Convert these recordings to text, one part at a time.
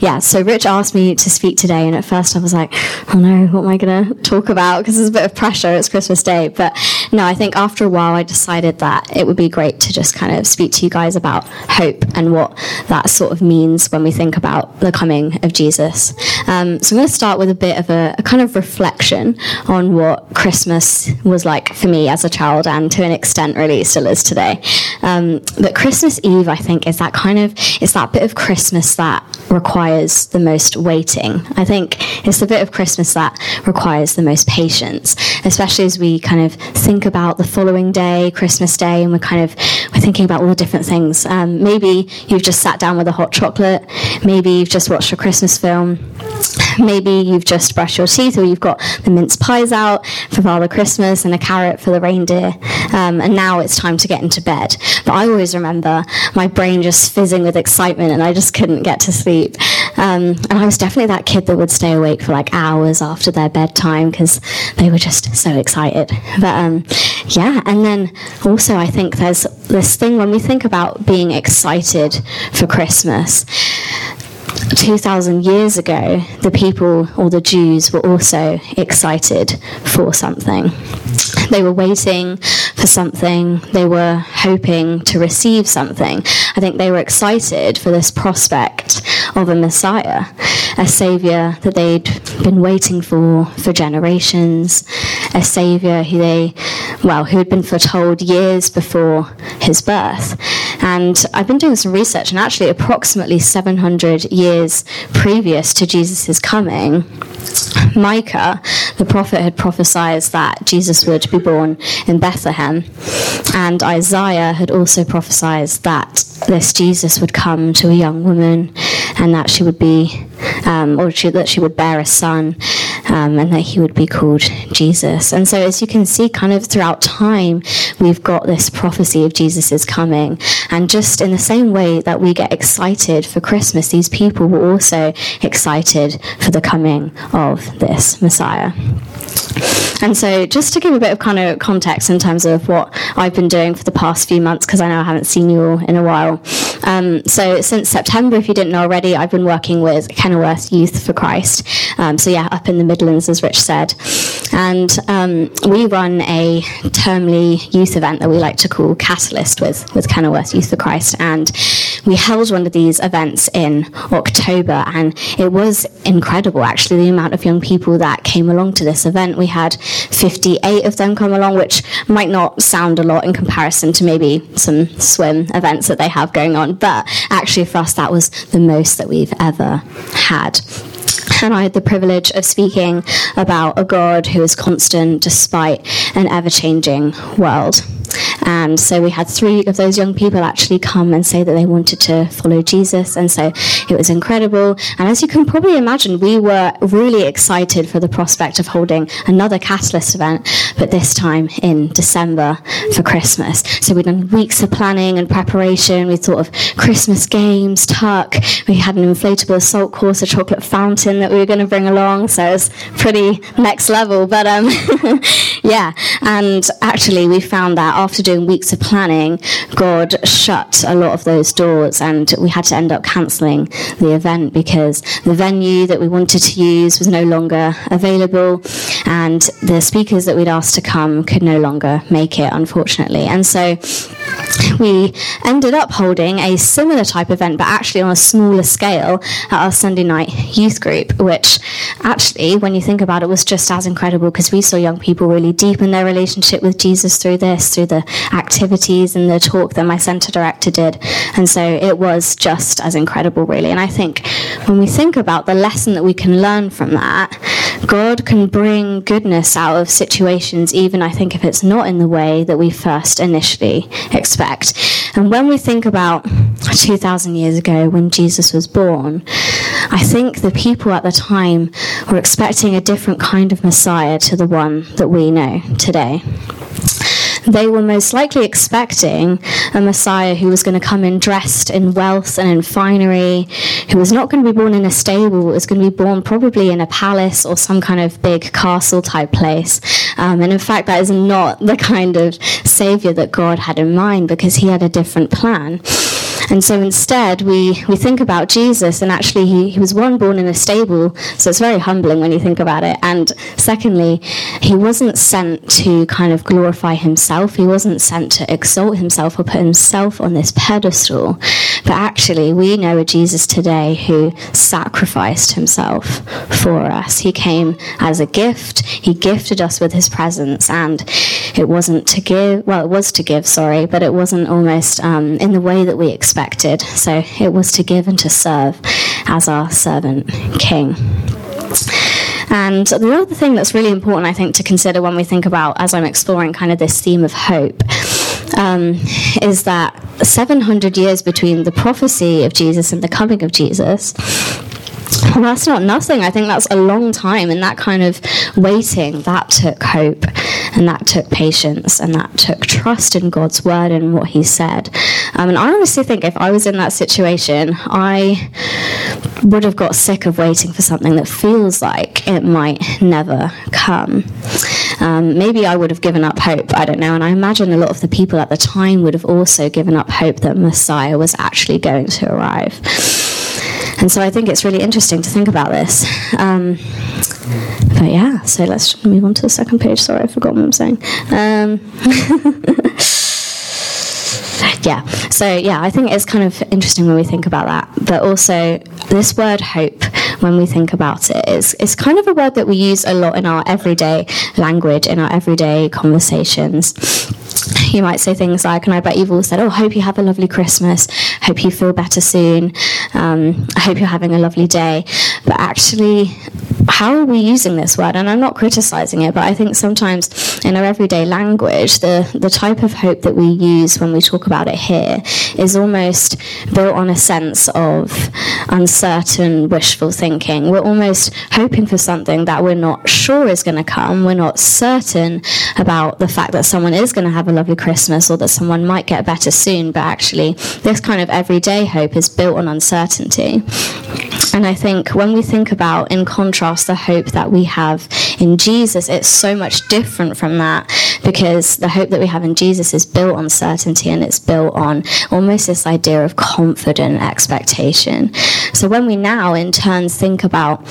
yeah, so Rich asked me to speak today, and at first I was like, oh no, what am I going to talk about? Because there's a bit of pressure. It's Christmas Day. But no, I think after a while I decided that it would be great to just kind of speak to you guys about hope and what that sort of means when we think about the coming of Jesus. Um, so I'm going to start with a bit of a, a kind of reflection on what Christmas was like for me as a child, and to an extent, really still is today. Um, but Christmas Eve, I think, is that kind of it's that bit of Christmas that requires the most waiting. I think it's the bit of Christmas that requires the most patience, especially as we kind of think about the following day, Christmas Day, and we're kind of we're thinking about all the different things. Um, maybe you've just sat down with a hot chocolate. Maybe you've just watched a Christmas film. Maybe you've just brushed your teeth, or you've got the mince pies out for Father Christmas and a carrot for the reindeer. Um, and now it's time to get into bed. But I always remember my brain just fizzing with excitement, and I just couldn't get to sleep. Um, and I was definitely that kid that would stay awake for like hours after their bedtime because they were just so excited. But um, yeah, and then also I think there's this thing when we think about being excited for Christmas. 2,000 years ago, the people or the Jews were also excited for something. They were waiting for something, they were hoping to receive something. I think they were excited for this prospect of a Messiah, a Savior that they'd been waiting for for generations, a Savior who they, well, who had been foretold years before his birth. And I've been doing some research, and actually, approximately 700 years previous to Jesus' coming, Micah, the prophet, had prophesied that Jesus would be born in Bethlehem. And Isaiah had also prophesied that this Jesus would come to a young woman and that she would be, um, or she, that she would bear a son. Um, and that he would be called Jesus. And so, as you can see, kind of throughout time, we've got this prophecy of Jesus coming. And just in the same way that we get excited for Christmas, these people were also excited for the coming of this Messiah. And so, just to give a bit of kind of context in terms of what I've been doing for the past few months, because I know I haven't seen you all in a while. Um, so, since September, if you didn't know already, I've been working with Kenilworth Youth for Christ. Um, so, yeah, up in the Midlands, as Rich said. And um, we run a termly youth event that we like to call Catalyst with, with Kenilworth Youth for Christ. And we held one of these events in October, and it was incredible, actually, the amount of young people that came along to this event. We had 58 of them come along, which might not sound a lot in comparison to maybe some swim events that they have going on, but actually for us, that was the most that we've ever had and I had the privilege of speaking about a God who is constant despite an ever changing world. And so we had three of those young people actually come and say that they wanted to follow Jesus. And so it was incredible. And as you can probably imagine, we were really excited for the prospect of holding another Catalyst event, but this time in December for Christmas. So we'd done weeks of planning and preparation. We thought of Christmas games, tuck. We had an inflatable assault course, a chocolate fountain that we were going to bring along. So it was pretty next level. But um, yeah. And actually, we found that after doing weeks of planning, God shut a lot of those doors, and we had to end up cancelling the event because the venue that we wanted to use was no longer available, and the speakers that we'd asked to come could no longer make it, unfortunately. And so we ended up holding a similar type event, but actually on a smaller scale at our Sunday night youth group, which actually, when you think about it, was just as incredible because we saw young people really deepen their relationship with Jesus through this, through the activities and the talk that my centre director did. And so it was just as incredible, really. And I think when we think about the lesson that we can learn from that, God can bring goodness out of situations, even I think if it's not in the way that we first initially expect. And when we think about 2,000 years ago when Jesus was born, I think the people at the time were expecting a different kind of Messiah to the one that we know today they were most likely expecting a Messiah who was going to come in dressed in wealth and in finery, who was not going to be born in a stable, was going to be born probably in a palace or some kind of big castle type place. Um, and in fact, that is not the kind of Savior that God had in mind because he had a different plan. And so instead, we, we think about Jesus, and actually, he, he was one born in a stable, so it's very humbling when you think about it. And secondly, he wasn't sent to kind of glorify himself, he wasn't sent to exalt himself or put himself on this pedestal. But actually, we know a Jesus today who sacrificed himself for us. He came as a gift, he gifted us with his presence, and it wasn't to give, well, it was to give, sorry, but it wasn't almost um, in the way that we expected. So it was to give and to serve as our servant king. And the other thing that's really important, I think, to consider when we think about, as I'm exploring kind of this theme of hope, um, is that 700 years between the prophecy of Jesus and the coming of Jesus well, that's not nothing. I think that's a long time. And that kind of waiting, that took hope and that took patience and that took trust in God's word and what He said. Um, and I honestly think if I was in that situation, I would have got sick of waiting for something that feels like it might never come. Um, maybe I would have given up hope, I don't know. And I imagine a lot of the people at the time would have also given up hope that Messiah was actually going to arrive. And so I think it's really interesting to think about this. Um, but yeah, so let's move on to the second page. Sorry, I forgot what I'm saying. Um, yeah, so yeah, I think it's kind of interesting when we think about that. But also, this word hope, when we think about it, is it's kind of a word that we use a lot in our everyday language, in our everyday conversations you might say things like, and I bet you've all said, oh, hope you have a lovely Christmas, hope you feel better soon, um, I hope you're having a lovely day. But actually, how are we using this word? And I'm not criticizing it, but I think sometimes in our everyday language, the, the type of hope that we use when we talk about it here is almost built on a sense of uncertain, wishful thinking. We're almost hoping for something that we're not sure is going to come. We're not certain about the fact that someone is going to have a lovely Christmas or that someone might get better soon, but actually, this kind of everyday hope is built on uncertainty. And I think when we think about, in contrast, the hope that we have in Jesus, it's so much different from that because the hope that we have in Jesus is built on certainty and it's built on almost this idea of confident expectation. So when we now, in turn, think about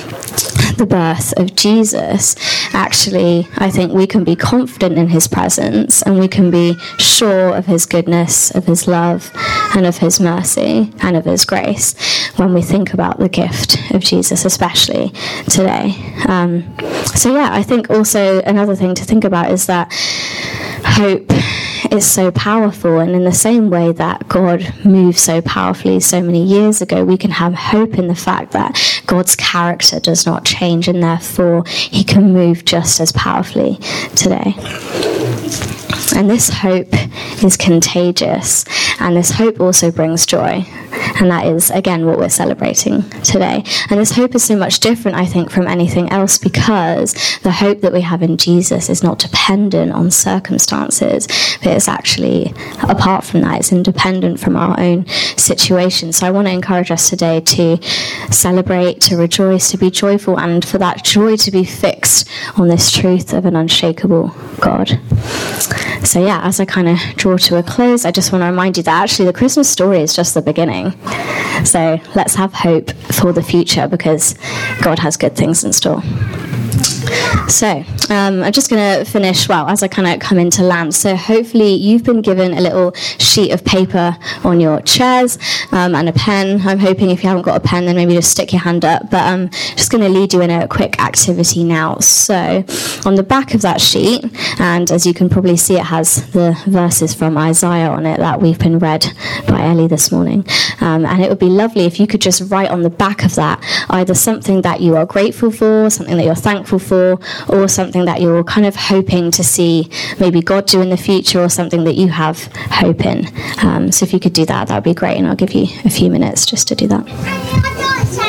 the birth of Jesus, actually, I think we can be confident in his presence and we can be sure of his goodness, of his love, and of his mercy and of his grace when we think about the gift of Jesus, especially today. Um, so, yeah, I think also another thing to think about is that hope is so powerful. And in the same way that God moved so powerfully so many years ago, we can have hope in the fact that God's character does not change and therefore he can move just as powerfully today. And this hope is contagious, and this hope also brings joy. And that is, again, what we're celebrating today. And this hope is so much different, I think, from anything else because the hope that we have in Jesus is not dependent on circumstances, but it's actually, apart from that, it's independent from our own situation. So I want to encourage us today to celebrate, to rejoice, to be joyful, and for that joy to be fixed on this truth of an unshakable God. So, yeah, as I kind of draw to a close, I just want to remind you that actually the Christmas story is just the beginning. So, let's have hope for the future because God has good things in store. So, um, I'm just going to finish, well, as I kind of come into land. So, hopefully, you've been given a little sheet of paper on your chairs um, and a pen. I'm hoping if you haven't got a pen, then maybe just stick your hand up. But I'm just going to lead you in a quick activity now. So, on the back of that sheet, and as you can probably see, it has the verses from Isaiah on it that we've been read by Ellie this morning. Um, and it would be lovely if you could just write on the back of that either something that you are grateful for, something that you're thankful for, or something that you're kind of hoping to see maybe God do in the future, or something that you have hope in. Um, so if you could do that, that would be great. And I'll give you a few minutes just to do that.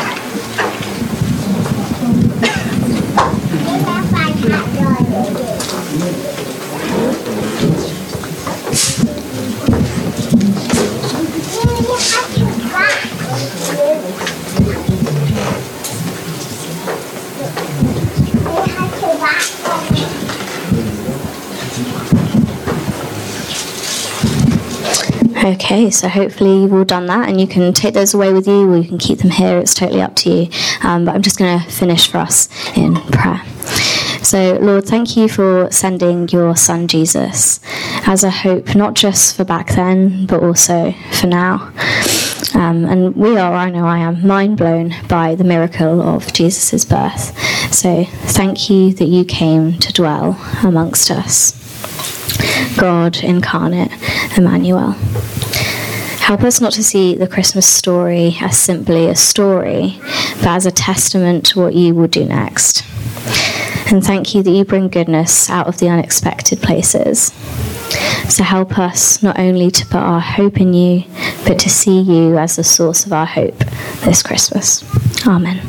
Okay, so hopefully you've all done that and you can take those away with you or you can keep them here. It's totally up to you. Um, but I'm just going to finish for us in prayer. So, Lord, thank you for sending your son Jesus as a hope, not just for back then, but also for now. Um, and we are, I know I am, mind blown by the miracle of Jesus' birth. So, thank you that you came to dwell amongst us. God incarnate, Emmanuel. Help us not to see the Christmas story as simply a story, but as a testament to what you will do next. And thank you that you bring goodness out of the unexpected places. So help us not only to put our hope in you, but to see you as the source of our hope this Christmas. Amen.